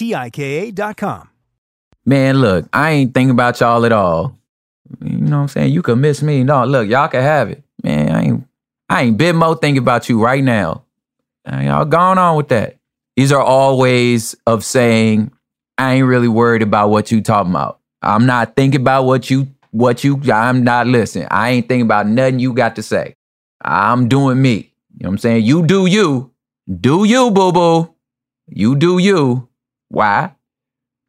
T-I-K-A dot com. Man, look, I ain't thinking about y'all at all. You know what I'm saying? You can miss me. No, look, y'all can have it. Man, I ain't I ain't bit more thinking about you right now. Uh, y'all gone on with that. These are all ways of saying I ain't really worried about what you talking about. I'm not thinking about what you what you I'm not listening. I ain't thinking about nothing you got to say. I'm doing me. You know what I'm saying? You do you. Do you, boo-boo. You do you. Why?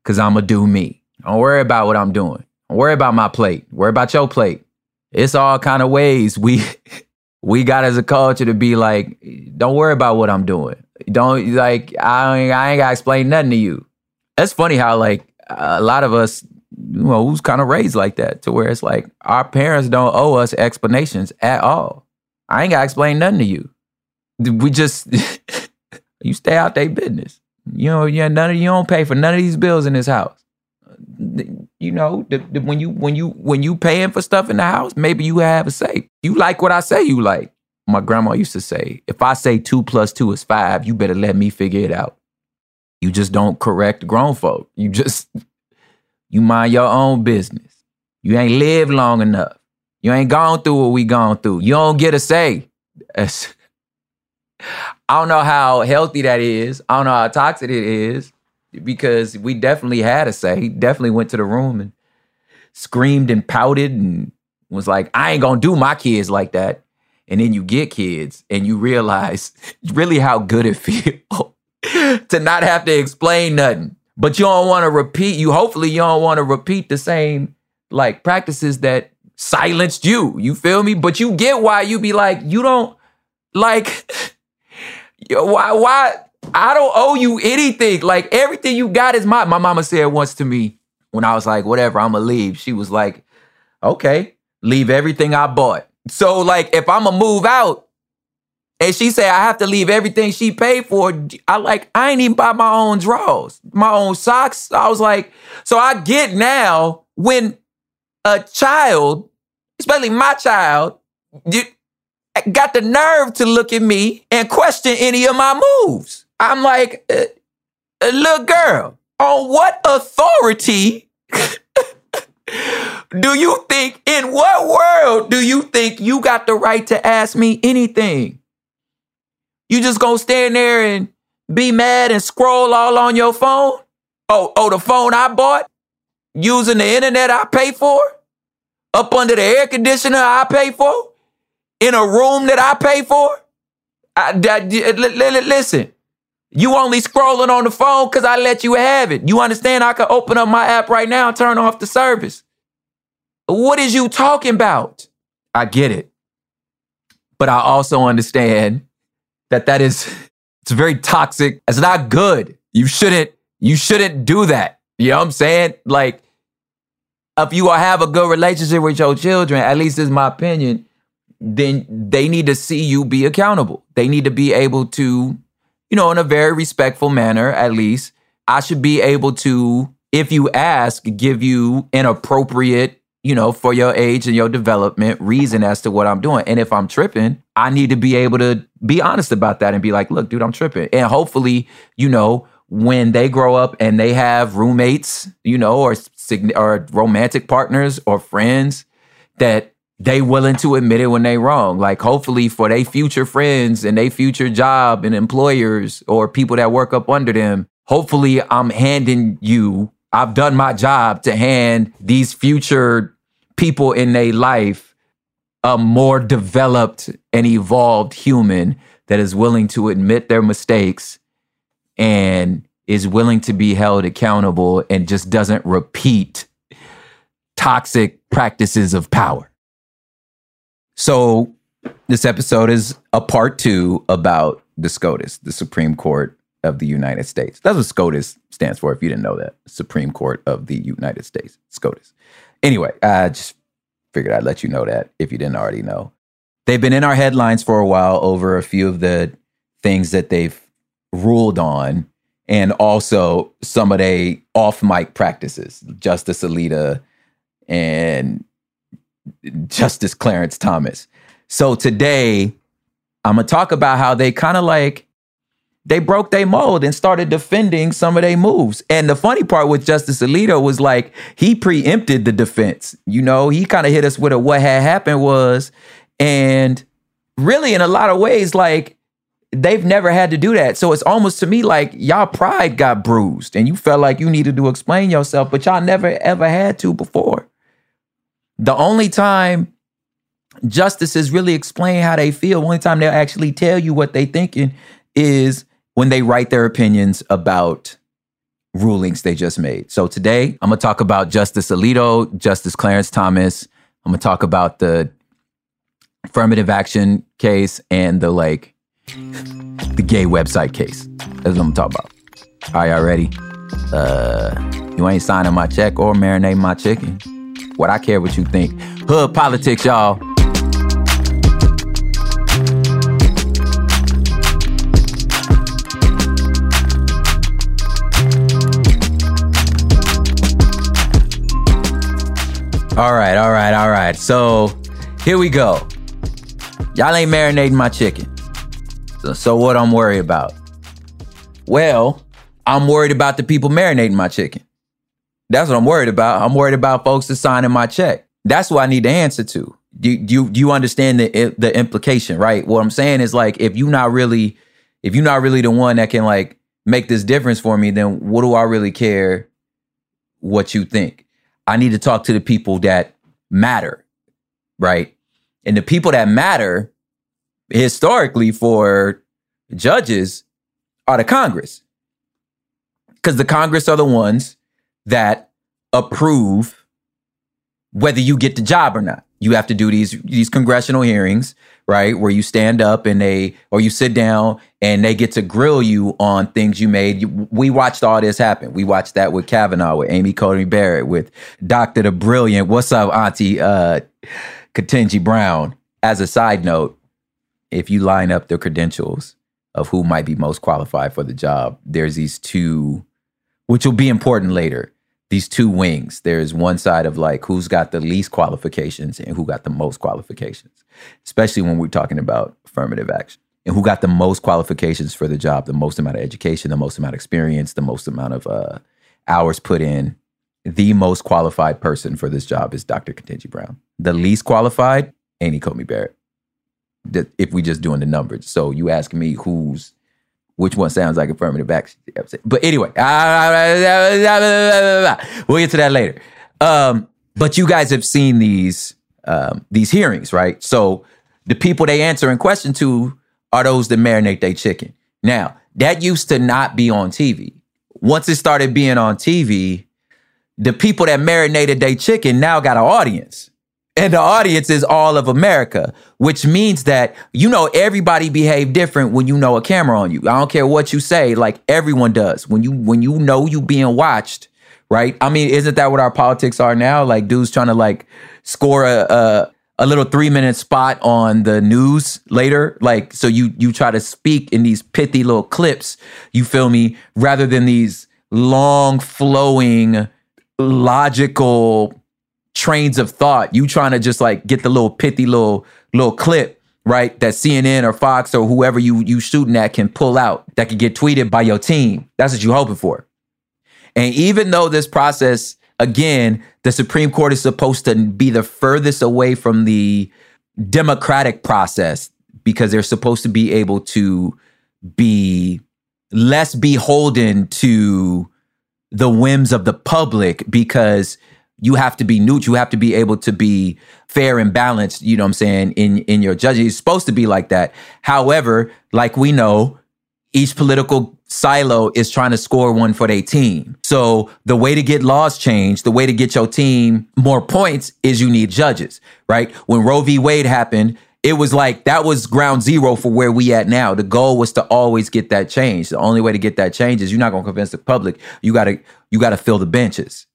Because I'm going to do me. Don't worry about what I'm doing. Don't worry about my plate. Worry about your plate. It's all kind of ways we we got as a culture to be like, don't worry about what I'm doing. Don't like I ain't, I ain't gotta explain nothing to you. That's funny how like a lot of us, you know, who's kind of raised like that to where it's like our parents don't owe us explanations at all. I ain't gotta explain nothing to you. We just you stay out their business. You know, yeah, none of you don't pay for none of these bills in this house. You know, the, the, when you when you when you paying for stuff in the house, maybe you have a say. You like what I say, you like. My grandma used to say, if I say two plus two is five, you better let me figure it out. You just don't correct grown folk. You just you mind your own business. You ain't lived long enough. You ain't gone through what we gone through. You don't get a say. I don't know how healthy that is. I don't know how toxic it is because we definitely had a say. He definitely went to the room and screamed and pouted and was like, I ain't gonna do my kids like that. And then you get kids and you realize really how good it feels to not have to explain nothing. But you don't want to repeat, you hopefully you don't want to repeat the same like practices that silenced you. You feel me? But you get why you be like, you don't like Yo, why? Why? I don't owe you anything. Like everything you got is mine. My mama said once to me when I was like, whatever, I'ma leave. She was like, okay, leave everything I bought. So like, if I'ma move out, and she said I have to leave everything she paid for, I like I ain't even buy my own drawers, my own socks. I was like, so I get now when a child, especially my child, you, got the nerve to look at me and question any of my moves. I'm like, uh, uh, little girl, on what authority do you think, in what world do you think you got the right to ask me anything? You just gonna stand there and be mad and scroll all on your phone? Oh, oh, the phone I bought? Using the internet I pay for? Up under the air conditioner I pay for? In a room that I pay for? I, I, listen, you only scrolling on the phone because I let you have it. You understand? I can open up my app right now and turn off the service. What is you talking about? I get it. But I also understand that that is It's very toxic. It's not good. You shouldn't, you shouldn't do that. You know what I'm saying? Like, if you have a good relationship with your children, at least is my opinion, then they need to see you be accountable. They need to be able to, you know, in a very respectful manner, at least. I should be able to, if you ask, give you an appropriate, you know, for your age and your development reason as to what I'm doing. And if I'm tripping, I need to be able to be honest about that and be like, look, dude, I'm tripping. And hopefully, you know, when they grow up and they have roommates, you know, or or romantic partners or friends that they willing to admit it when they wrong. Like hopefully for their future friends and their future job and employers or people that work up under them, hopefully I'm handing you, I've done my job to hand these future people in their life a more developed and evolved human that is willing to admit their mistakes and is willing to be held accountable and just doesn't repeat toxic practices of power. So, this episode is a part two about the SCOTUS, the Supreme Court of the United States. That's what SCOTUS stands for, if you didn't know that. Supreme Court of the United States, SCOTUS. Anyway, I just figured I'd let you know that if you didn't already know. They've been in our headlines for a while over a few of the things that they've ruled on and also some of the off mic practices. Justice Alito and Justice Clarence Thomas. So today, I'm gonna talk about how they kind of like they broke their mold and started defending some of their moves. And the funny part with Justice Alito was like he preempted the defense. You know, he kind of hit us with a what had happened was, and really in a lot of ways, like they've never had to do that. So it's almost to me like y'all pride got bruised and you felt like you needed to explain yourself, but y'all never ever had to before. The only time justices really explain how they feel, the only time they'll actually tell you what they're thinking is when they write their opinions about rulings they just made. So today I'm gonna talk about Justice Alito, Justice Clarence Thomas. I'm gonna talk about the affirmative action case and the like the gay website case. That's what I'm talking about. Are y'all ready? Uh, you ain't signing my check or marinating my chicken. What I care what you think. Hood politics, y'all. All right, all right, all right. So here we go. Y'all ain't marinating my chicken. So what I'm worried about? Well, I'm worried about the people marinating my chicken. That's what I'm worried about. I'm worried about folks that signing my check. That's what I need the answer to. Do, you, you understand the the implication, right? What I'm saying is like if you're not really if you're not really the one that can like make this difference for me, then what do I really care what you think? I need to talk to the people that matter, right? And the people that matter historically for judges are the Congress. Because the Congress are the ones that approve whether you get the job or not. You have to do these these congressional hearings, right? Where you stand up and they or you sit down and they get to grill you on things you made. We watched all this happen. We watched that with Kavanaugh, with Amy Coney Barrett, with Dr. the Brilliant. What's up, Auntie uh Ketanji Brown? As a side note, if you line up the credentials of who might be most qualified for the job, there's these two, which will be important later. These two wings. There's one side of like who's got the least qualifications and who got the most qualifications, especially when we're talking about affirmative action. And who got the most qualifications for the job, the most amount of education, the most amount of experience, the most amount of uh, hours put in. The most qualified person for this job is Dr. Ketanji Brown. The least qualified, Amy Coney Barrett if we just doing the numbers. So you ask me who's which one sounds like affirmative action. But anyway, we'll get to that later. Um, but you guys have seen these um, these hearings, right? So the people they answer in question to are those that marinate their chicken. Now that used to not be on TV. Once it started being on TV, the people that marinated their chicken now got an audience And the audience is all of America, which means that you know everybody behave different when you know a camera on you. I don't care what you say, like everyone does. When you when you know you being watched, right? I mean, isn't that what our politics are now? Like dudes trying to like score a, a a little three minute spot on the news later. Like, so you you try to speak in these pithy little clips, you feel me, rather than these long flowing, logical trains of thought. You trying to just like get the little pithy little little clip, right? That CNN or Fox or whoever you you shooting at can pull out that can get tweeted by your team. That's what you're hoping for. And even though this process, again, the Supreme Court is supposed to be the furthest away from the democratic process because they're supposed to be able to be less beholden to the whims of the public because you have to be neutral. You have to be able to be fair and balanced. You know what I'm saying in in your judging. It's supposed to be like that. However, like we know, each political silo is trying to score one for their team. So the way to get laws changed, the way to get your team more points is you need judges, right? When Roe v. Wade happened, it was like that was ground zero for where we at now. The goal was to always get that change. The only way to get that change is you're not to convince the public. You got to you got to fill the benches.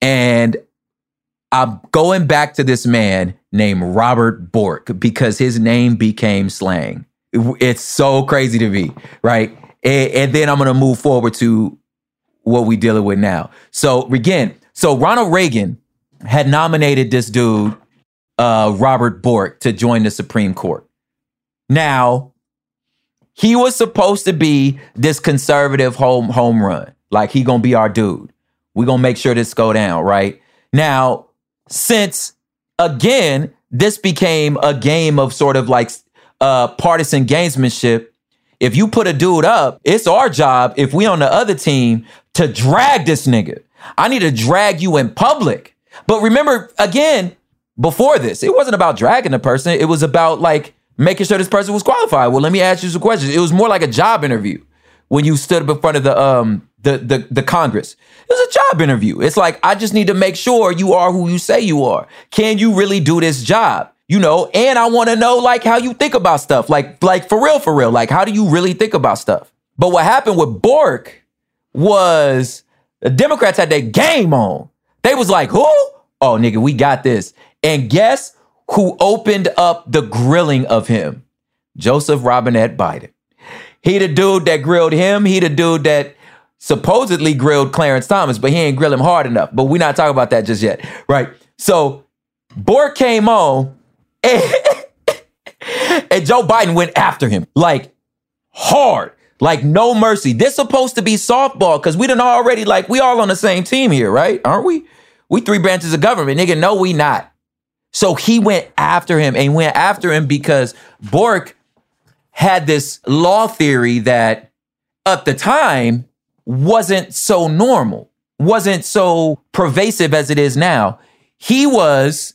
And I'm going back to this man named Robert Bork because his name became slang. It's so crazy to me, right? And, and then I'm going to move forward to what we dealing with now. So again, so Ronald Reagan had nominated this dude, uh, Robert Bork, to join the Supreme Court. Now, he was supposed to be this conservative home home run, like he gonna be our dude. We gonna make sure this go down, right? Now, since again, this became a game of sort of like uh, partisan gamesmanship. If you put a dude up, it's our job, if we on the other team, to drag this nigga. I need to drag you in public. But remember, again, before this, it wasn't about dragging the person. It was about like making sure this person was qualified. Well, let me ask you some questions. It was more like a job interview when you stood up in front of the um the the the Congress. It was a job interview. It's like I just need to make sure you are who you say you are. Can you really do this job? You know, and I want to know like how you think about stuff. Like like for real for real. Like how do you really think about stuff? But what happened with Bork was the Democrats had their game on. They was like, "Who? Oh, nigga, we got this." And guess who opened up the grilling of him? Joseph Robinette Biden. He the dude that grilled him. He the dude that supposedly grilled Clarence Thomas, but he ain't grill him hard enough. But we're not talking about that just yet, right? So Bork came on, and, and Joe Biden went after him like hard, like no mercy. This supposed to be softball because we done already like we all on the same team here, right? Aren't we? We three branches of government, nigga. No, we not. So he went after him and went after him because Bork had this law theory that at the time wasn't so normal, wasn't so pervasive as it is now. He was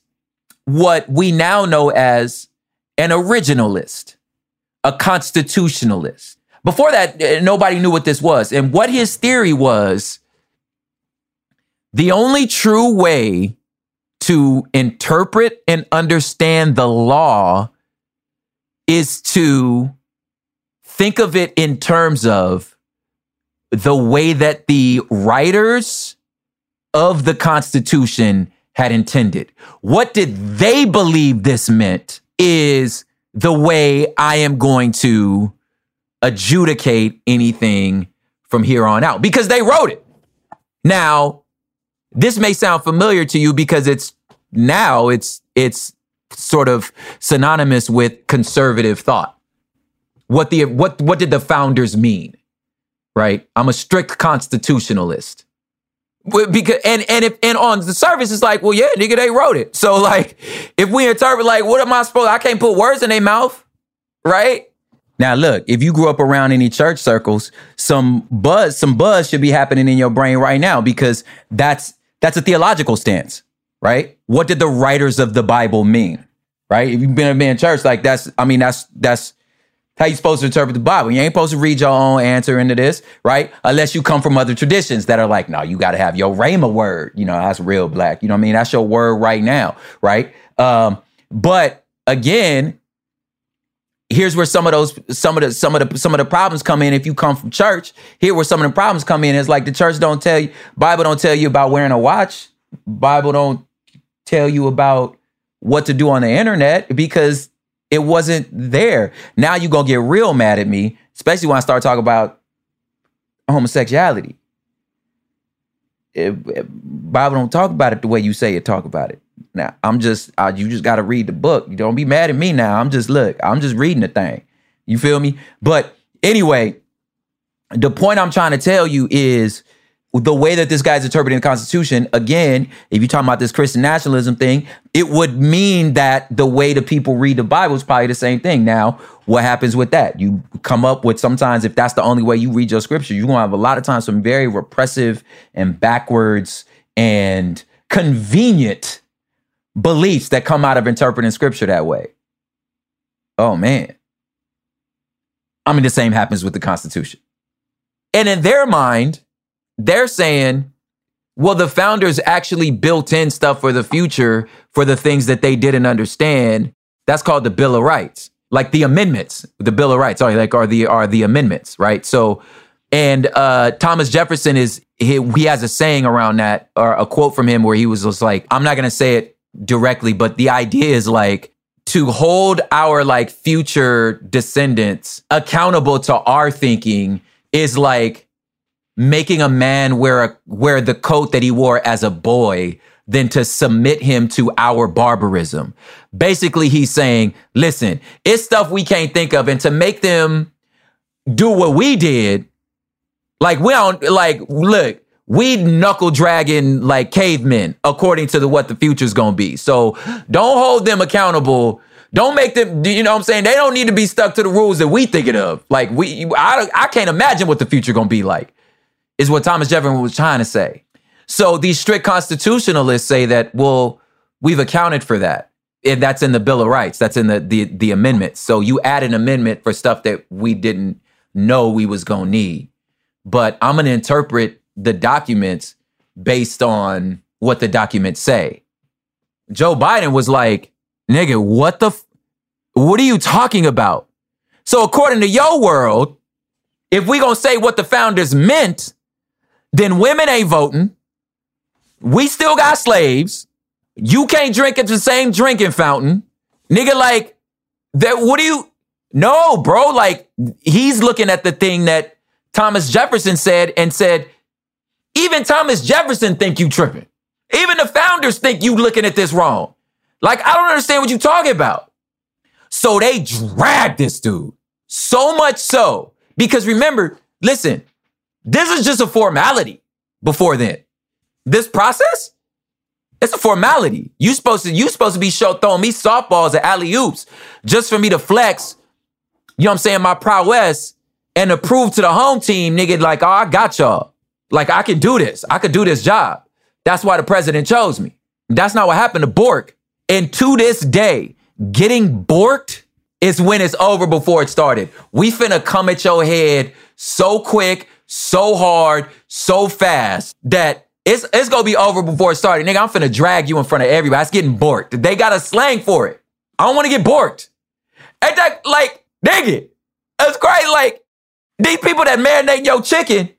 what we now know as an originalist, a constitutionalist. Before that, eh, nobody knew what this was. And what his theory was the only true way to interpret and understand the law is to think of it in terms of the way that the writers of the Constitution had intended. What did they believe this meant is the way I am going to adjudicate anything from here on out because they wrote it. Now, this may sound familiar to you because it's now it's it's sort of synonymous with conservative thought. What the what what did the founders mean? Right? I'm a strict constitutionalist. Because and and if and on the surface it's like, well, yeah, nigga, they wrote it. So like, if we interpret like, what am I supposed? I can't put words in their mouth, right? Now, look, if you grew up around any church circles, some buzz, some buzz should be happening in your brain right now because that's that's a theological stance, right? What did the writers of the Bible mean? Right? If you've been in church, like that's, I mean, that's that's how you supposed to interpret the Bible. You ain't supposed to read your own answer into this, right? Unless you come from other traditions that are like, no, you got to have your Rhema word. You know, that's real black. You know what I mean? That's your word right now, right? Um, but again, here's where some of those some of the some of the some of the problems come in if you come from church here where some of the problems come in is like the church don't tell you bible don't tell you about wearing a watch bible don't tell you about what to do on the internet because it wasn't there now you're gonna get real mad at me especially when i start talking about homosexuality it, it, bible don't talk about it the way you say it talk about it now I'm just uh, you just got to read the book. Don't be mad at me now. I'm just look. I'm just reading the thing. You feel me? But anyway, the point I'm trying to tell you is the way that this guy's interpreting the Constitution. Again, if you're talking about this Christian nationalism thing, it would mean that the way the people read the Bible is probably the same thing. Now, what happens with that? You come up with sometimes if that's the only way you read your scripture, you're gonna have a lot of times some very repressive and backwards and convenient beliefs that come out of interpreting scripture that way. Oh man. I mean, the same happens with the Constitution. And in their mind, they're saying, well, the founders actually built in stuff for the future for the things that they didn't understand. That's called the Bill of Rights, like the amendments, the Bill of Rights, sorry, like are the are the amendments, right? So, and uh, Thomas Jefferson is he, he has a saying around that, or a quote from him where he was just like, I'm not to say it directly, but the idea is like to hold our like future descendants accountable to our thinking is like making a man wear a wear the coat that he wore as a boy than to submit him to our barbarism. Basically, he's saying, listen, it's stuff we can't think of, and to make them do what we did, like we don't like look, we knuckle dragging like cavemen according to the what the future's gonna be. So don't hold them accountable. Don't make them, you know what I'm saying? They don't need to be stuck to the rules that we thinking of. Like we I, I can't imagine what the future gonna be like, is what Thomas Jefferson was trying to say. So these strict constitutionalists say that, well, we've accounted for that. And that's in the Bill of Rights. That's in the the the amendments. So you add an amendment for stuff that we didn't know we was gonna need. But I'm gonna interpret the documents based on what the documents say. Joe Biden was like, nigga, what the, f- what are you talking about? So according to your world, if we gonna say what the founders meant, then women ain't voting. We still got slaves. You can't drink at the same drinking fountain. Nigga, like, that, what do you, no, bro, like, he's looking at the thing that Thomas Jefferson said and said, even Thomas Jefferson think you tripping. Even the founders think you looking at this wrong. Like, I don't understand what you talking about. So they dragged this dude. So much so. Because remember, listen, this is just a formality before then. This process, it's a formality. You supposed to, you supposed to be show, throwing me softballs at alley oops just for me to flex, you know what I'm saying, my prowess and to prove to the home team, nigga, like, oh, I got y'all. Like I can do this. I could do this job. That's why the president chose me. That's not what happened to Bork. And to this day, getting borked is when it's over before it started. We finna come at your head so quick, so hard, so fast that it's it's gonna be over before it started. Nigga, I'm finna drag you in front of everybody. It's getting borked. They got a slang for it. I don't wanna get borked. Ain't that like, nigga? It's great. Like, these people that marinate your chicken,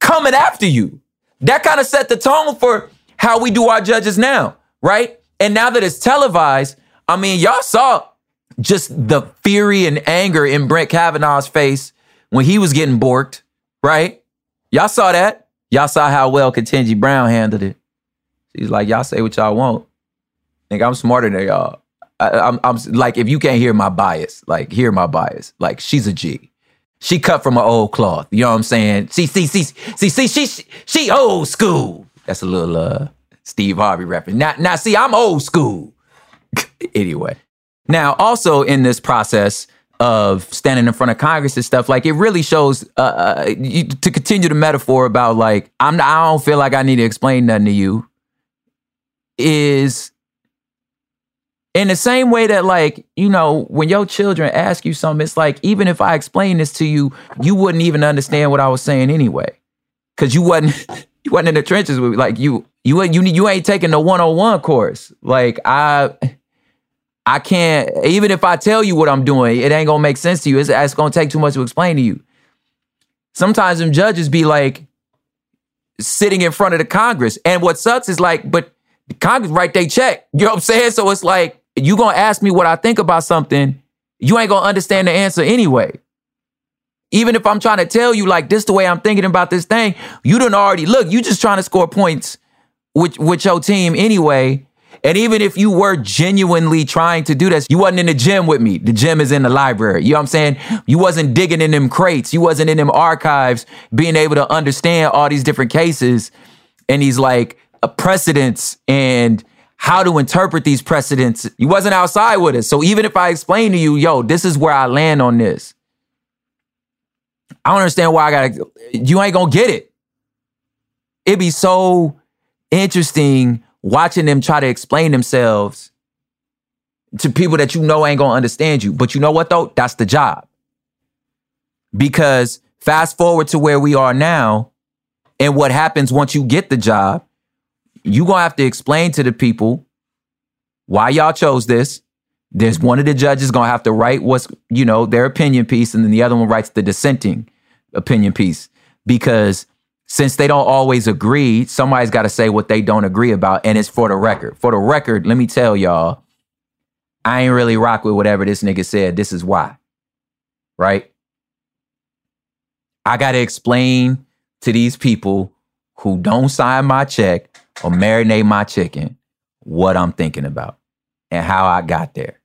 coming after you. That kind of set the tone for how we do our judges now, right? And now that it's televised, I mean, y'all saw just the fury and anger in Brett Kavanaugh's face when he was getting borked, right? Y'all saw that. Y'all saw how well Ketanji Brown handled it. She's like, y'all say what y'all want. Think I'm smarter than y'all. I, I'm, I'm like, if you can't hear my bias, like, hear my bias. Like, she's a G. She cut from an old cloth. You know what I'm saying? See, see, see, see, see, she, she, she old school. That's a little uh Steve Harvey reference. Now, now, see, I'm old school. anyway, now also in this process of standing in front of Congress and stuff, like it really shows uh, uh you, to continue the metaphor about like I'm. I don't feel like I need to explain nothing to you. Is in the same way that like you know when your children ask you something it's like even if i explain this to you you wouldn't even understand what i was saying anyway because you wasn't you wasn't in the trenches with like you you you you ain't taking the 101 course like i I can't, even if I tell you what I'm doing, it ain't gonna make sense to you. It's, it's gonna take too much to explain to you. Sometimes them judges be like sitting in front of the Congress. And what sucks is like, but the Congress write they check. You know what I'm saying? So it's like, you gonna ask me what I think about something, you ain't gonna understand the answer anyway. Even if I'm trying to tell you like this the way I'm thinking about this thing, you don't already look, you just trying to score points with with your team anyway. And even if you were genuinely trying to do this, you wasn't in the gym with me. The gym is in the library. You know what I'm saying? You wasn't digging in them crates. You wasn't in them archives, being able to understand all these different cases and these like uh, precedents and how to interpret these precedents. You wasn't outside with us. So even if I explain to you, yo, this is where I land on this. I don't understand why I gotta, you ain't gonna get it. It'd be so interesting watching them try to explain themselves to people that you know ain't gonna understand you. But you know what though? That's the job. Because fast forward to where we are now, and what happens once you get the job, you gonna have to explain to the people why y'all chose this. There's one of the judges gonna have to write what's, you know, their opinion piece, and then the other one writes the dissenting opinion piece. Because since they don't always agree, somebody's got to say what they don't agree about, and it's for the record. For the record, let me tell y'all, I ain't really rock with whatever this nigga said. This is why. Right? I got to explain to these people who don't sign my check or marinate my chicken what I'm thinking about and how I got there.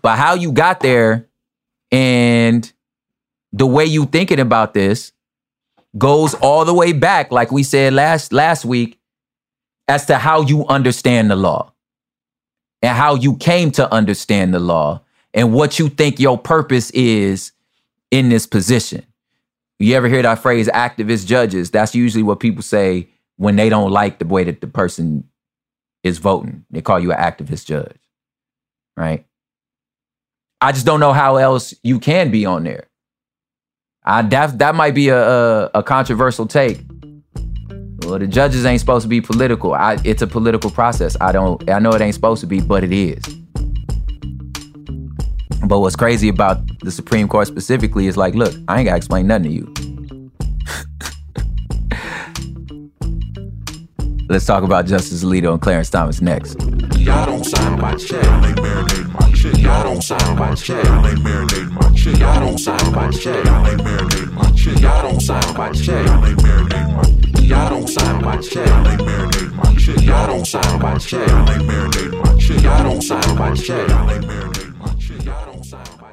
But how you got there and the way you thinking about this goes all the way back, like we said last last week, as to how you understand the law and how you came to understand the law and what you think your purpose is in this position. You ever hear that phrase activist judges? That's usually what people say when they don't like the way that the person is voting. They call you an activist judge. Right? I just don't know how else you can be on there. I that that might be a, a, a controversial take. Well, the judges ain't supposed to be political. I, it's a political process. I don't. I know it ain't supposed to be, but it is. But what's crazy about the Supreme Court specifically is like, look, I ain't gotta explain nothing to you. Let's talk about Justice Alito and Clarence Thomas next. Y'all don't sign my check. They marinate my check. Y'all don't sign my check. They marinate my check. Y'all don't sign my check. They marinate my check. Y'all don't sign my check. They marinate my Y'all don't sign my check. They marinate my check. Y'all don't sign my check. They marinate my check. Y'all don't sign my check. They marinate my check. Y'all don't sign my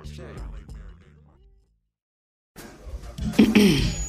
check.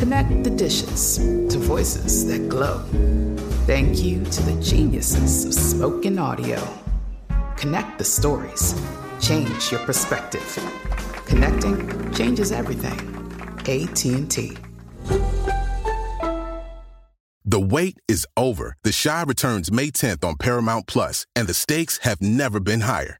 Connect the dishes to voices that glow. Thank you to the geniuses of spoken audio. Connect the stories. Change your perspective. Connecting changes everything. AT&T. The wait is over. The Chi returns May 10th on Paramount Plus, and the stakes have never been higher.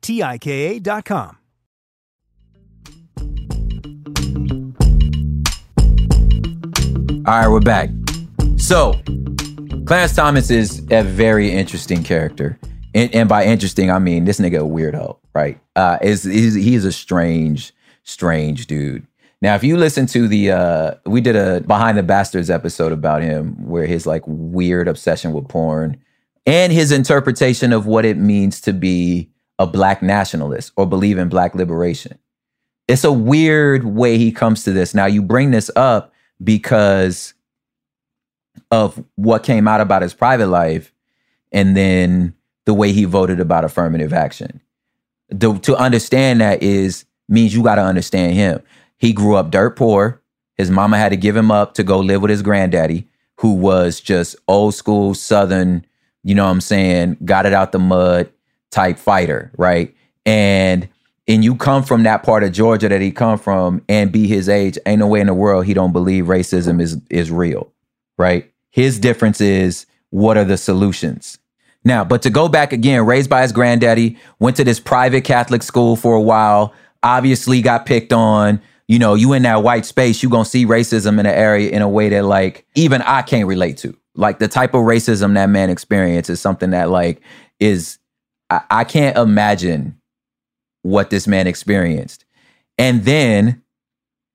T-I-K-A dot com. right, we're back. So, Clarence Thomas is a very interesting character. And, and by interesting, I mean this nigga a weirdo, right? Uh, is he's, he's a strange, strange dude. Now, if you listen to the, uh, we did a Behind the Bastards episode about him, where his like weird obsession with porn and his interpretation of what it means to be a black nationalist or believe in black liberation. It's a weird way he comes to this. Now, you bring this up because of what came out about his private life and then the way he voted about affirmative action. The, to understand that is means you got to understand him. He grew up dirt poor. His mama had to give him up to go live with his granddaddy, who was just old school Southern, you know what I'm saying, got it out the mud type fighter, right? And and you come from that part of Georgia that he come from and be his age, ain't no way in the world he don't believe racism is is real, right? His difference is what are the solutions? Now, but to go back again, raised by his granddaddy, went to this private Catholic school for a while, obviously got picked on. You know, you in that white space, you gonna see racism in the area in a way that like even I can't relate to. Like the type of racism that man experiences is something that like is I, can't imagine what this man experienced. And then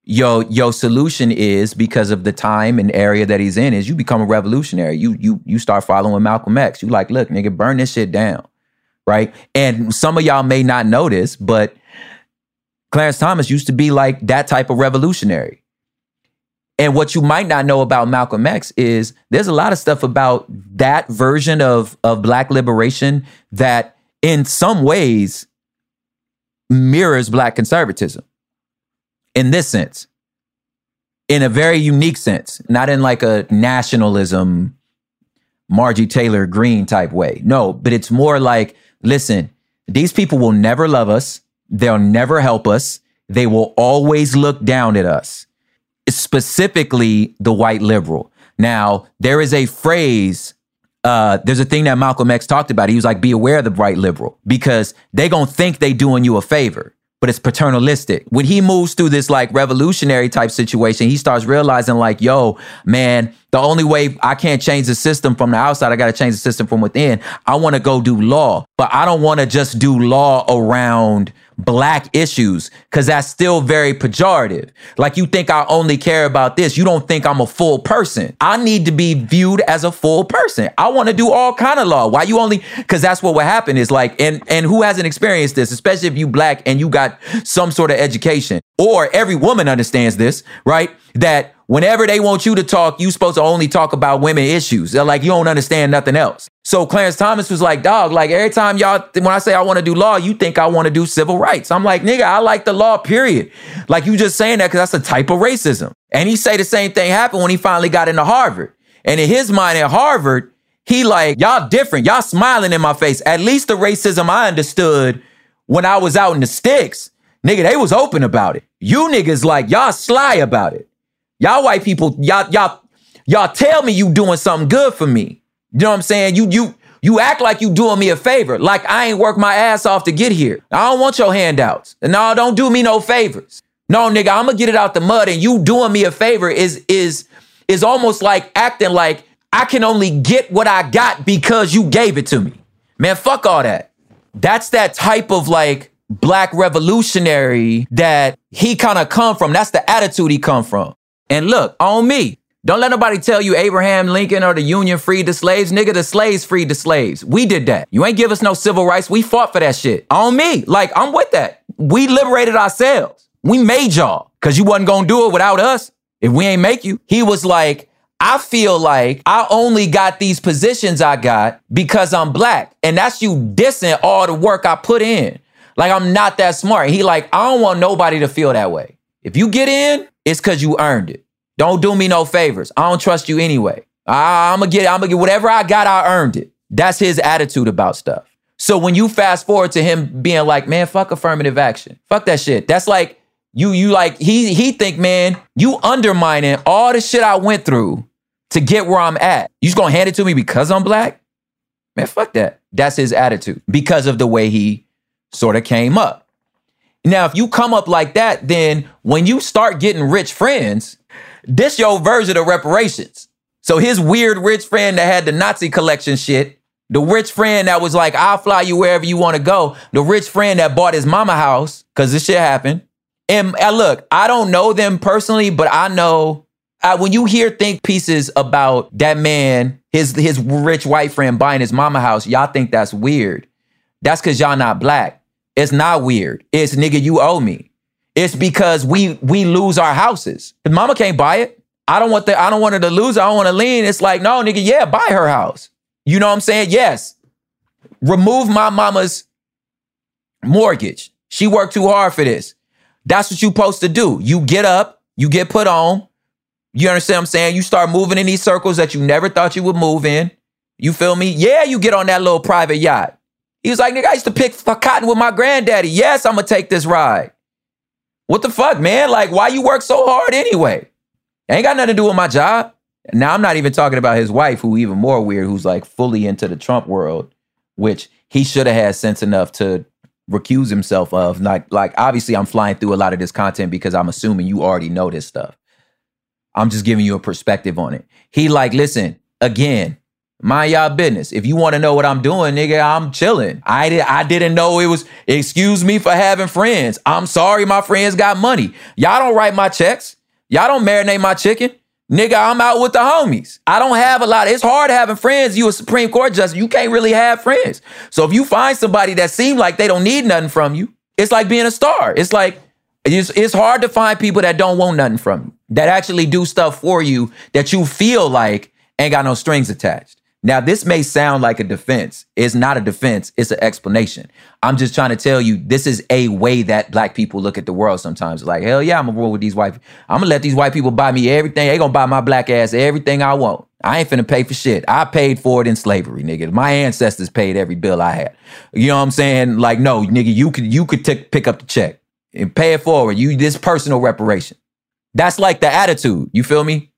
your your solution is because of the time and area that he's in is you become a revolutionary. You you you start following Malcolm X. You like, look, nigga, burn this shit down. Right? And some of y'all may not notice, but Clarence Thomas used to be like that type of revolutionary. And what you might not know about Malcolm X is there's a lot of stuff about that version of, of black liberation that in some ways mirrors black conservatism in this sense, in a very unique sense, not in like a nationalism, Margie Taylor Greene type way. No, but it's more like, listen, these people will never love us. They'll never help us. They will always look down at us, specifically the white liberal. Now, there is a phrase uh, there's a thing that Malcolm X talked about. He was like, be aware of the white liberal because they gonna think they doing you a favor but it's paternalistic. When he moves through this like revolutionary type situation, he starts realizing like, yo, man, the only way I can't change the system from the outside, I got to change the system from within. I want to go do law, but I don't want to just do law around black issues because that's still very pejorative. Like you think I only care about this. You don't think I'm a full person. I need to be viewed as a full person. I want to do all kind of law. Why you only because that's what would happen is like and and who hasn't experienced this, especially if you black and you got some sort of education. Or every woman understands this, right? That whenever they want you to talk, you supposed to only talk about women issues. They're like, you don't understand nothing else. So Clarence Thomas was like, dog, like every time y'all, when I say I want to do law, you think I want to do civil rights. I'm like, nigga, I like the law, period. Like you just saying that because that's a type of racism. And he say the same thing happened when he finally got into Harvard. And in his mind at Harvard, he like, y'all different. Y'all smiling in my face. At least the racism I understood when I was out in the sticks, nigga, they was open about it. You niggas like, y'all sly about it. Y'all white people, y'all, y'all, y'all tell me you doing something good for me. You know what I'm saying? You you you act like you doing me a favor, like I ain't work my ass off to get here. I don't want your handouts. No, don't do me no favors. No, nigga, I'm gonna get it out the mud, and you doing me a favor is is is almost like acting like I can only get what I got because you gave it to me. Man, fuck all that. That's that type of like black revolutionary that he kind of come from. That's the attitude he come from. And look, on me. Don't let nobody tell you Abraham Lincoln or the Union freed the slaves. Nigga, the slaves freed the slaves. We did that. You ain't give us no civil rights. We fought for that shit. On me. Like, I'm with that. We liberated ourselves. We made y'all because you wasn't going to do it without us if we ain't make you. He was like, I feel like I only got these positions I got because I'm black. And that's you dissing all the work I put in. Like, I'm not that smart. He like, I don't want nobody to feel that way. If you get in, it's because you earned it. Don't do me no favors. I don't trust you anyway. I, I'm gonna get, I'm gonna get whatever I got, I earned it. That's his attitude about stuff. So when you fast forward to him being like, man, fuck affirmative action. Fuck that shit. That's like you, you like, he he think, man, you undermining all the shit I went through to get where I'm at. You just gonna hand it to me because I'm black? Man, fuck that. That's his attitude because of the way he sort of came up. Now, if you come up like that, then when you start getting rich friends, this your version of reparations. So his weird rich friend that had the Nazi collection shit, the rich friend that was like, I'll fly you wherever you want to go, the rich friend that bought his mama house, because this shit happened. And uh, look, I don't know them personally, but I know uh, when you hear think pieces about that man, his his rich white friend buying his mama house, y'all think that's weird. That's because y'all not black. It's not weird. It's nigga, you owe me. It's because we we lose our houses. If mama can't buy it, I don't want the I don't want her to lose. I don't want to lean. It's like, no, nigga, yeah, buy her house. You know what I'm saying? Yes. Remove my mama's mortgage. She worked too hard for this. That's what you supposed to do. You get up, you get put on. You understand what I'm saying? You start moving in these circles that you never thought you would move in. You feel me? Yeah, you get on that little private yacht. He was like, nigga, I used to pick uh, cotton with my granddaddy. Yes, I'm gonna take this ride. What the fuck, man? Like, why you work so hard anyway? Ain't got nothing to do with my job. Now I'm not even talking about his wife, who even more weird, who's like fully into the Trump world, which he should have had sense enough to recuse himself of. Like, like obviously, I'm flying through a lot of this content because I'm assuming you already know this stuff. I'm just giving you a perspective on it. He like, listen, again, mind y'all business. If you want to know what I'm doing, nigga, I'm chilling. I did I didn't know it was excuse me for having friends. I'm sorry my friends got money. Y'all don't write my checks. Y'all don't marinate my chicken. Nigga, I'm out with the homies. I don't have a lot. It's hard having friends. You a Supreme Court justice. You can't really have friends. So if you find somebody that seem like they don't need nothing from you, it's like being a star. It's like it's, it's hard to find people that don't want nothing from you, that actually do stuff for you that you feel like ain't got no strings attached. Now, this may sound like a defense. It's not a defense, it's an explanation. I'm just trying to tell you this is a way that black people look at the world sometimes. Like, hell yeah, I'm gonna roll with these white I'm gonna let these white people buy me everything. They gonna buy my black ass everything I want. I ain't finna pay for shit. I paid for it in slavery, nigga. My ancestors paid every bill I had. You know what I'm saying? Like, no, nigga, you could you could t- pick up the check and pay it forward. You this personal reparation. That's like the attitude. You feel me?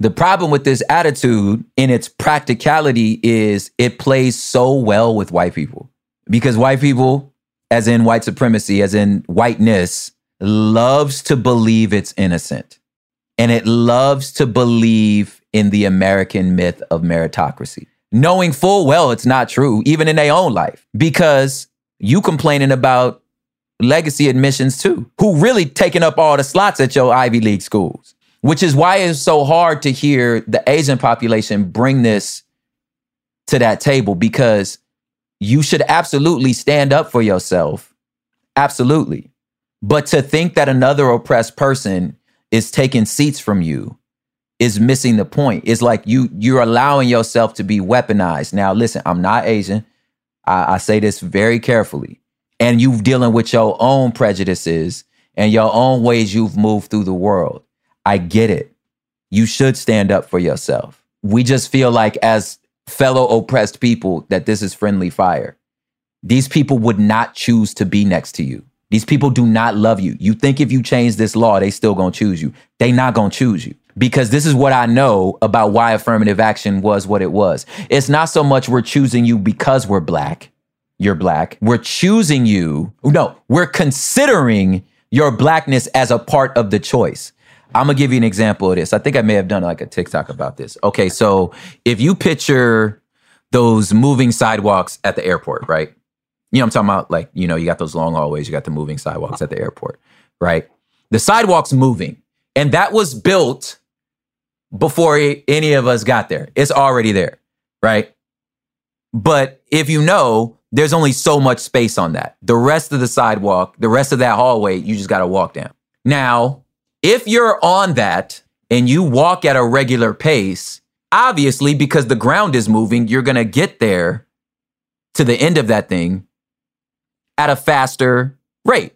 The problem with this attitude in its practicality is it plays so well with white people. Because white people, as in white supremacy, as in whiteness, loves to believe it's innocent. And it loves to believe in the American myth of meritocracy, knowing full well it's not true, even in their own life, because you complaining about legacy admissions too, who really taking up all the slots at your Ivy League schools which is why it's so hard to hear the Asian population bring this to that table because you should absolutely stand up for yourself. Absolutely. But to think that another oppressed person is taking seats from you is missing the point. It's like you you're allowing yourself to be weaponized. Now, listen, I'm not Asian. I, I say this very carefully. And you dealing with your own prejudices and your own ways you've moved through the world. I get it. You should stand up for yourself. We just feel like, as fellow oppressed people, that this is friendly fire. These people would not choose to be next to you. These people do not love you. You think if you change this law, they still gonna choose you. They not gonna choose you. Because this is what I know about why affirmative action was what it was. It's not so much we're choosing you because we're black. You're black. We're choosing you. No, we're considering your blackness as a part of the choice. I'm gonna give you an example of this. I think I may have done like a TikTok about this. Okay, so if you picture those moving sidewalks at the airport, right? You know I'm talking about? Like, you know, you got those long hallways, you got the moving sidewalks at the airport, right? The sidewalk's moving. And that was built before any of us got there. It's already there, right? But if you know, there's only so much space on that. The rest of the sidewalk, the rest of that hallway, you just got to walk down. Now, if you're on that and you walk at a regular pace, obviously, because the ground is moving, you're going to get there to the end of that thing at a faster rate,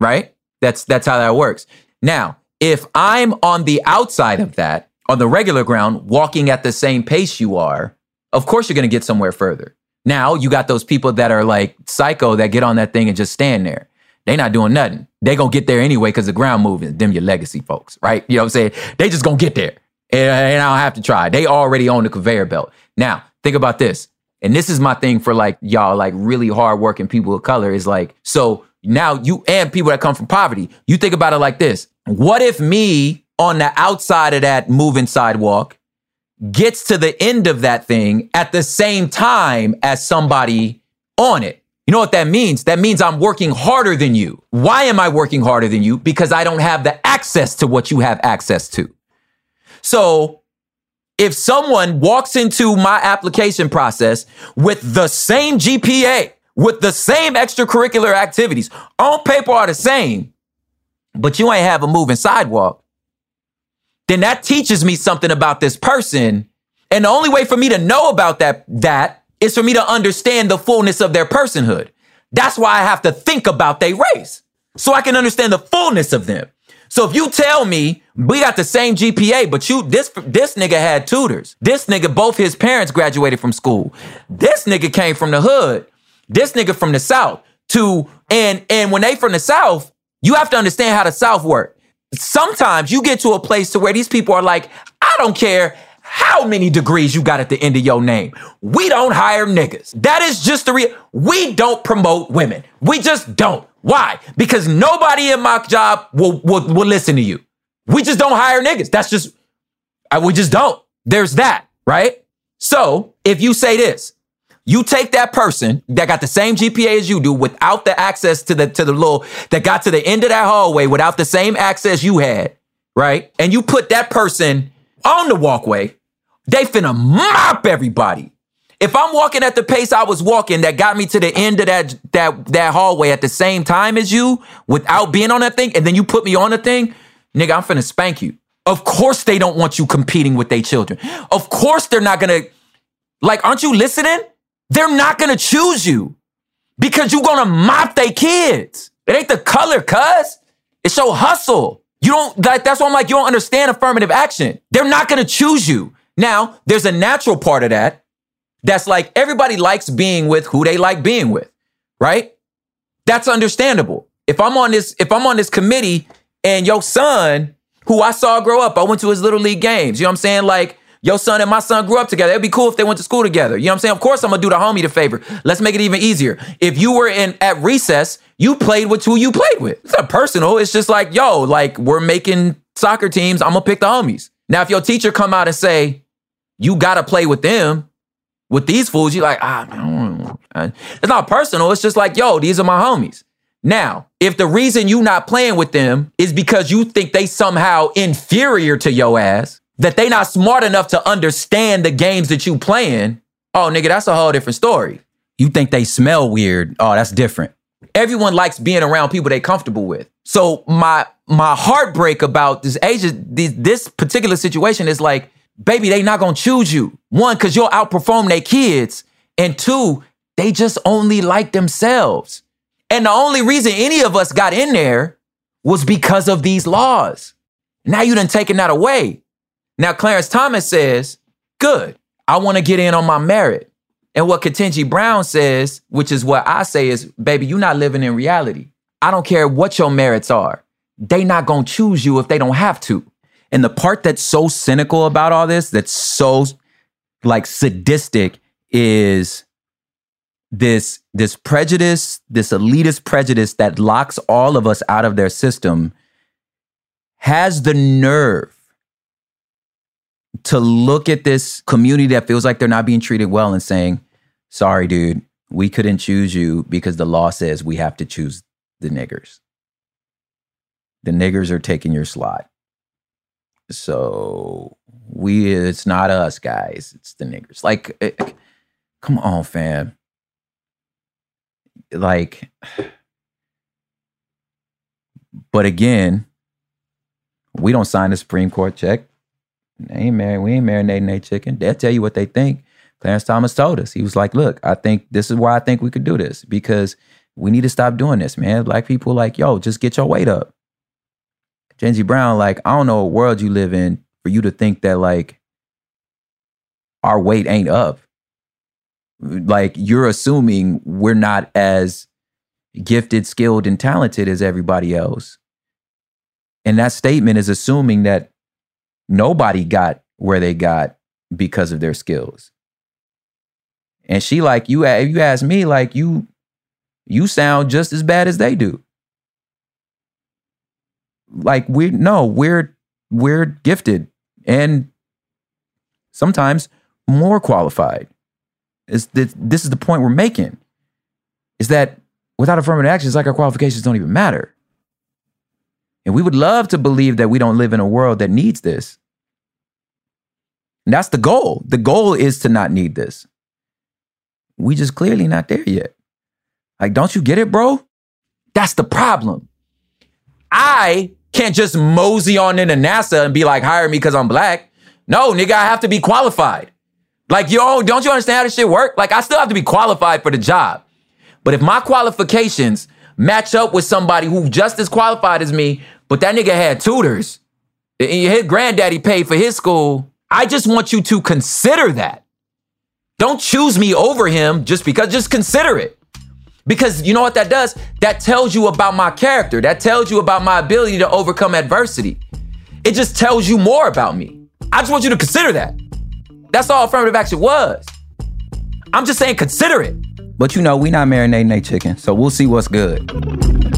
right? That's, that's how that works. Now, if I'm on the outside of that, on the regular ground, walking at the same pace you are, of course you're going to get somewhere further. Now, you got those people that are like psycho that get on that thing and just stand there. They not doing nothing. They gonna get there anyway because the ground moving. Them your legacy folks, right? You know what I'm saying? They just gonna get there. And, and I don't have to try. They already own the conveyor belt. Now, think about this. And this is my thing for like y'all, like really hardworking people of color is like, so now you and people that come from poverty, you think about it like this. What if me on the outside of that moving sidewalk gets to the end of that thing at the same time as somebody on it. You know what that means? That means I'm working harder than you. Why am I working harder than you? Because I don't have the access to what you have access to. So if someone walks into my application process with the same GPA, with the same extracurricular activities, on paper are the same, but you ain't have a moving sidewalk, then that teaches me something about this person. And the only way for me to know about that, that is for me to understand the fullness of their personhood. That's why I have to think about their race so I can understand the fullness of them. So if you tell me we got the same GPA, but you this this nigga had tutors. This nigga both his parents graduated from school. This nigga came from the hood. This nigga from the south. To and and when they from the south, you have to understand how the south work. Sometimes you get to a place to where these people are like, I don't care how many degrees you got at the end of your name. We don't hire niggas. That is just the real. We don't promote women. We just don't. Why? Because nobody in my job will, will, will listen to you. We just don't hire niggas. That's just, I, we just don't. There's that, right? So if you say this, you take that person that got the same GPA as you do without the access to the to the little that got to the end of that hallway without the same access you had, right? And you put that person on the walkway, they finna mop everybody. If I'm walking at the pace I was walking that got me to the end of that that that hallway at the same time as you without being on that thing, and then you put me on the thing, nigga, I'm finna spank you. Of course they don't want you competing with their children. Of course they're not gonna like, aren't you listening? They're not gonna choose you because you're gonna mop their kids. It ain't the color, cuz. It's your hustle. You don't like that's why I'm like, you don't understand affirmative action. They're not gonna choose you. Now, there's a natural part of that that's like everybody likes being with who they like being with, right? That's understandable. If I'm on this, if I'm on this committee and your son, who I saw grow up, I went to his little league games. You know what I'm saying? Like your son and my son grew up together. It'd be cool if they went to school together. You know what I'm saying? Of course, I'm gonna do the homie the favor. Let's make it even easier. If you were in at recess, you played with who you played with. It's not personal. It's just like, yo, like we're making soccer teams. I'm gonna pick the homies. Now, if your teacher come out and say, you gotta play with them, with these fools, you like, ah, man, it's not personal. It's just like, yo, these are my homies. Now, if the reason you not playing with them is because you think they somehow inferior to your ass, that they not smart enough to understand the games that you playing, oh nigga, that's a whole different story. You think they smell weird? Oh, that's different. Everyone likes being around people they comfortable with. So my my heartbreak about this Asia, this, this particular situation is like, baby, they not gonna choose you. One, because you'll outperform their kids, and two, they just only like themselves. And the only reason any of us got in there was because of these laws. Now you done taken that away. Now Clarence Thomas says, good, I want to get in on my merit. And what Ketanji Brown says, which is what I say is, baby, you're not living in reality. I don't care what your merits are. They not gonna choose you if they don't have to. And the part that's so cynical about all this, that's so like sadistic, is this this prejudice, this elitist prejudice that locks all of us out of their system, has the nerve to look at this community that feels like they're not being treated well and saying, "Sorry, dude, we couldn't choose you because the law says we have to choose the niggers. The niggers are taking your slot." So we, it's not us guys, it's the niggers. Like, it, eh, eh, come on, fam. Like, but again, we don't sign the Supreme Court check. They ain't married, we ain't marinating their chicken. They'll tell you what they think. Clarence Thomas told us. He was like, look, I think this is why I think we could do this because we need to stop doing this, man. Black people like, yo, just get your weight up. Ketanji Brown, like, I don't know what world you live in for you to think that like our weight ain't up. Like you're assuming we're not as gifted, skilled, and talented as everybody else. And that statement is assuming that nobody got where they got because of their skills. And she like you if you ask me like you you sound just as bad as they do like we no we're we're gifted and sometimes more qualified. Is this, this is the point we're making. Is that without affirmative action, it's like our qualifications don't even matter. And we would love to believe that we don't live in a world that needs this. And that's the goal. The goal is to not need this. We just clearly not there yet. Like, don't you get it, bro? That's the problem. I can't just mosey on into NASA and be like, hire me because I'm black. No, nigga, I have to be qualified. Like, yo, don't you understand how this shit work? Like, I still have to be qualified for the job. But if my qualifications match up with somebody who just as qualified as me, but that nigga had tutors, and his granddaddy paid for his school, I just want you to consider that. Don't choose me over him just because, just consider it. Because you know what that does? That tells you about my character. That tells you about my ability to overcome adversity. It just tells you more about me. I just want you to consider that. That's all affirmative action was. I'm just saying, consider it. But you know, we not marinating a chicken, so we'll see what's good.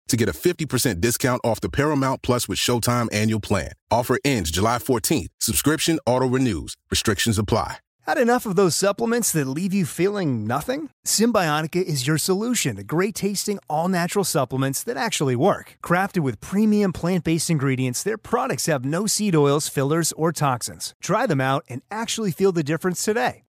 to get a 50% discount off the Paramount Plus with Showtime annual plan. Offer ends July 14th. Subscription auto-renews. Restrictions apply. Had enough of those supplements that leave you feeling nothing? Cymbiotika is your solution to great tasting, all natural supplements that actually work. Crafted with premium plant based ingredients, their products have no seed oils, fillers, or toxins. Try them out and actually feel the difference today.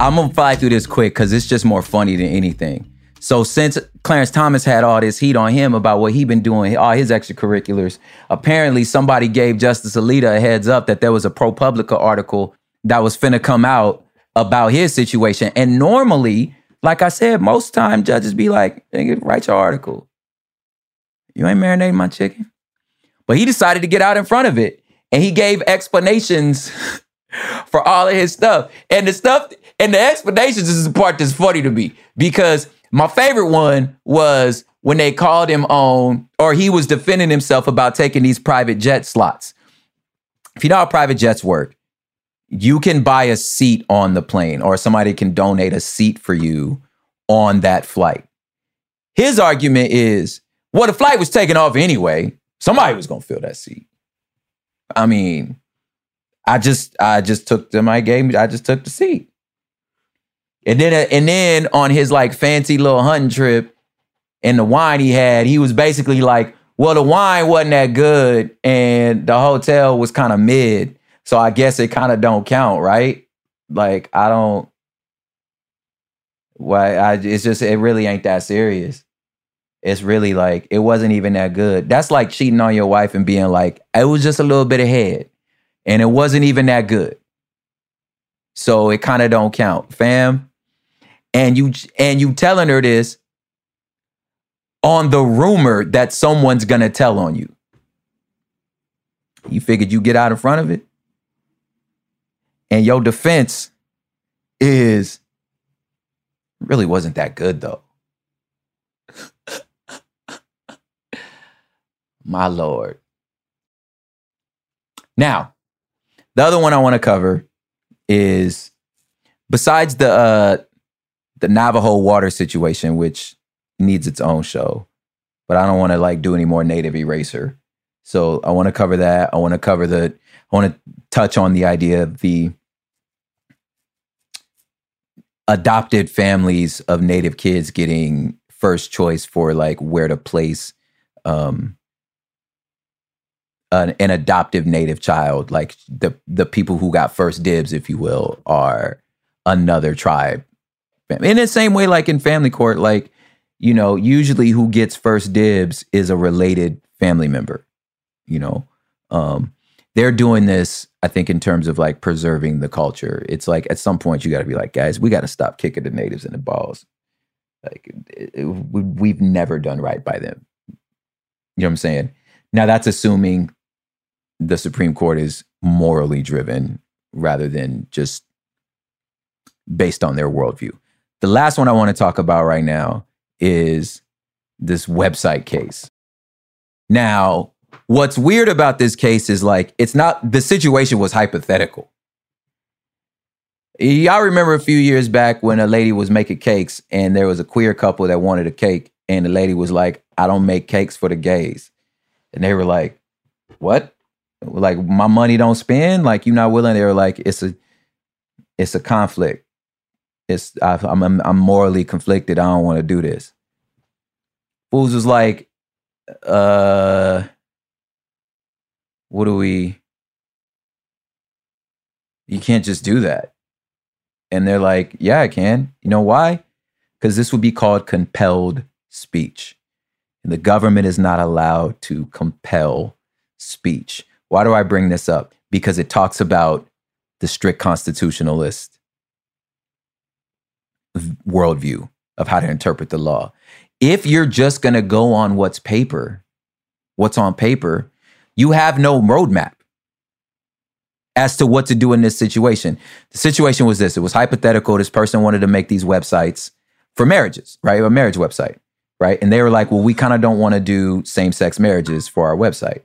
I'm to fly through this quick because it's just more funny than anything. So, since Clarence Thomas had all this heat on him about what he'd been doing, all his extracurriculars, apparently somebody gave Justice Alito a heads up that there was a ProPublica article that was finna come out about his situation. And normally, like I said, most time judges be like, write your article. You ain't marinating my chicken. But he decided to get out in front of it. And he gave explanations for all of his stuff. And the stuff and the explanations is the part that's funny to me. Because my favorite one was when they called him on, or he was defending himself about taking these private jet slots. If you know how private jets work, you can buy a seat on the plane or somebody can donate a seat for you on that flight. His argument is, well, the flight was taken off anyway. Somebody was to fill that seat. I mean, I just I just took them I gave I just took the seat. And then uh, and then on his like fancy little hunting trip and the wine he had, he was basically like, well, the wine wasn't that good and the hotel was kind of mid. So I guess it kind of don't count, right? Like I don't why I it's just it really ain't that serious. it's really like it wasn't even that good. That's like cheating on your wife and being like, it was just a little bit ahead. And it wasn't even that good. So it kind of don't count, fam. And you and you telling her this on the rumor that someone's gonna tell on you. You figured you get out in front of it? And your defense is really wasn't that good though. My Lord. Now, the other one I want to cover is besides the uh the Navajo water situation, which needs its own show, but I don't want to like do any more native eraser. So I want to cover that. I want to cover the I want to touch on the idea of the adopted families of native kids getting first choice for like where to place um an, an adoptive native child like the the people who got first dibs if you will are another tribe in the same way like in family court like you know usually who gets first dibs is a related family member you know? Um they're doing this i think in terms of like preserving the culture. It's like at some point you got to be like guys we got to stop kicking the natives in the balls. Like it, it, we've never done right by them. You know what i'm saying? Now that's assuming the Supreme Court is morally driven rather than just based on their worldview. The last one I want to talk about right now is this website case. Now, what's weird about this case is like, it's not, the situation was hypothetical. Y'all remember a few years back when a lady was making cakes and there was a queer couple that wanted a cake, and the lady was like, I don't make cakes for the gays. And they were like, What? like my money don't spend like you're not willing they're like it's a it's a conflict it's I, am I'm, I'm morally conflicted. I don't want to do this. Fools was like uh what do we you can't just do that. And they're like yeah i can. You know why? Because this would be called compelled speech. And the government is not allowed to compel speech. Why do I bring this up? Because it talks about the strict constitutionalist worldview of how to interpret the law. If you're just going to go on what's paper, what's on paper, you have no roadmap as to what to do in this situation. The situation was this it was hypothetical. This person wanted to make these websites for marriages, right? A marriage website, right? And they were like, well, we kind of don't want to do same sex marriages for our website.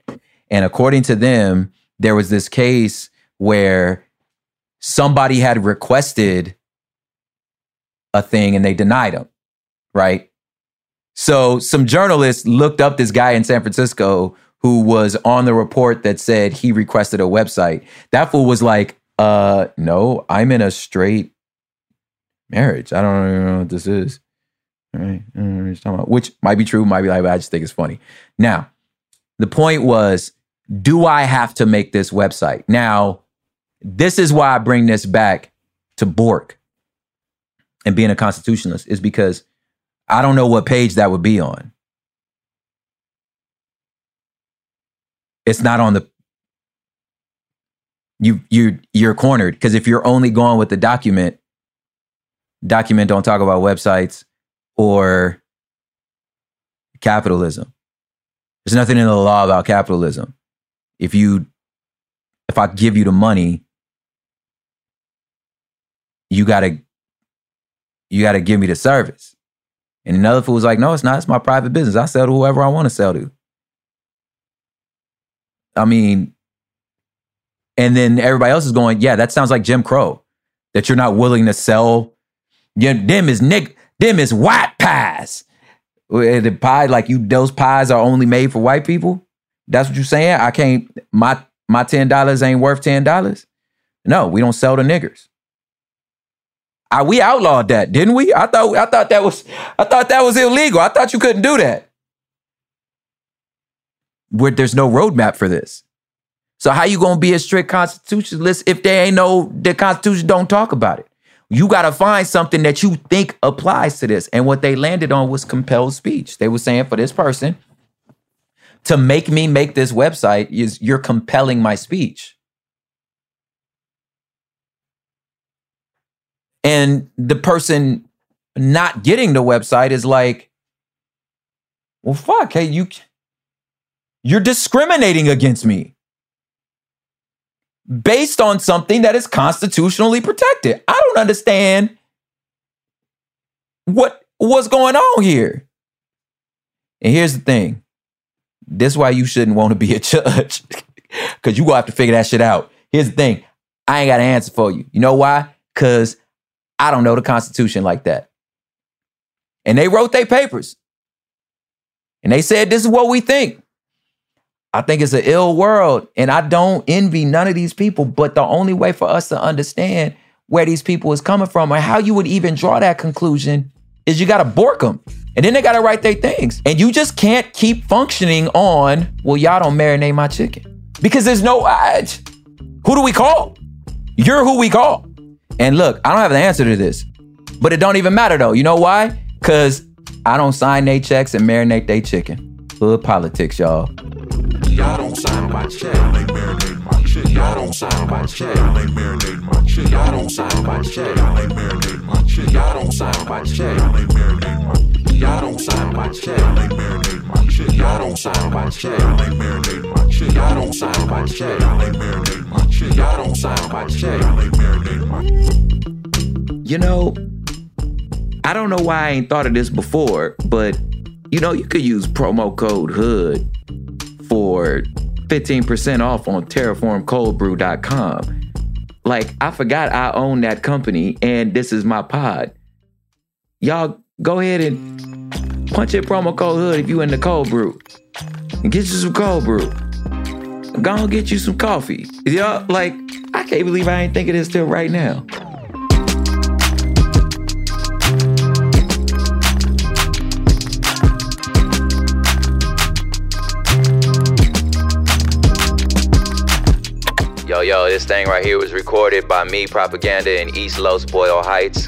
And according to them, there was this case where somebody had requested a thing and they denied him, right? So some journalists looked up this guy in San Francisco who was on the report that said he requested a website. That fool was like, uh, no, I'm in a straight marriage. I don't even know what this is. Right. Which might be true, might be like, I just think it's funny. Now, the point was do I have to make this website? Now, this is why I bring this back to Bork and being a constitutionalist, is because I don't know what page that would be on. It's not on the you you you're cornered because if you're only going with the document, document don't talk about websites or capitalism. There's nothing in the law about capitalism if you if I give you the money, you gotta you gotta give me the service. And another fool was like, no, it's not. It's my private business. I sell to whoever I want to sell to. I mean, and then everybody else is going, yeah, that sounds like Jim Crow. That you're not willing to sell. Yeah, them is nick, them is white pies. The pie, like you, those pies are only made for white people. That's what you're saying? I can't my my ten dollars ain't worth ten dollars? No, we don't sell to niggers. I, we outlawed that, didn't we? I thought I thought that was I thought that was illegal. I thought you couldn't do that. Where there's no roadmap for this. So how you gonna be a strict constitutionalist if there ain't no the Constitution don't talk about it? you got to find something that you think applies to this. And what they landed on was compelled speech. They were saying for this person to make me make this website is you're compelling my speech. And the person not getting the website is like, well, fuck, hey, you you're discriminating against me based on something that is constitutionally protected. I don't understand what what's going on here. And here's the thing. This is why you shouldn't want to be a judge. Cause you gonna have to figure that shit out. Here's the thing. I ain't got an answer for you. You know why? Cause I don't know the Constitution like that. And they wrote their papers. And they said, this is what we think. I think it's an ill world. And I don't envy none of these people. But the only way for us to understand where these people is coming from or how you would even draw that conclusion is you got to bork them. And then they got to write their things. And you just can't keep functioning on, well, y'all don't marinate my chicken. Because there's no, uh, who do we call? You're who we call. And look, I don't have the answer to this, but it don't even matter though. You know why? Because I don't sign they checks and marinate they chicken. Hood politics, y'all. Y'all don't sign my check. They marinate my check. Y'all don't sign my check. They marinate my check. Y'all don't sign my check. They marinate my check. Y'all don't sign my check. They marinate my Y'all don't sign my check. They marinate my check. Y'all don't sign my check. They marinate my check. Y'all don't sign my check. They marinate my check. Y'all don't sign my check. They marinate my You know, I don't know why I ain't thought of this before, but you know, you could use promo code HOOD for 15% off on terraformcoldbrew.com. Like, I forgot I own that company and this is my pod. Y'all go ahead and punch in promo code HOOD if you in the cold brew. And get you some cold brew. Go and get you some coffee. Y'all, like, I can't believe I ain't thinking this till right now. Yo, yo, this thing right here was recorded by me, Propaganda, in East Los Boyle Heights,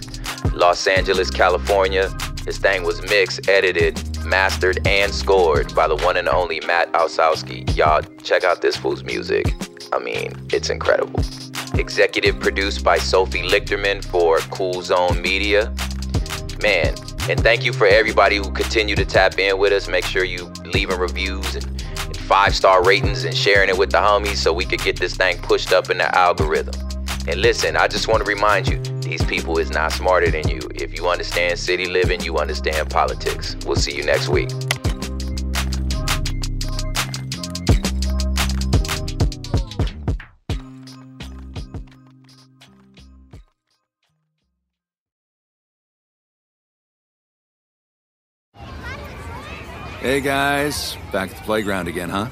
Los Angeles, California. This thing was mixed, edited, mastered, and scored by the one and only Matt Osowski. Y'all, check out this fool's music. I mean, it's incredible. Executive produced by Sophie Lichterman for Cool Zone Media. Man, and thank you for everybody who continue to tap in with us. Make sure you leaving reviews and, and five star ratings and sharing it with the homies so we could get this thing pushed up in the algorithm. And listen, I just want to remind you these people is not smarter than you. If you understand city living, you understand politics. We'll see you next week. Hey guys, back at the playground again, huh?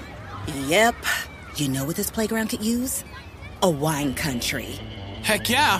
Yep. You know what this playground could use? A wine country. Heck yeah,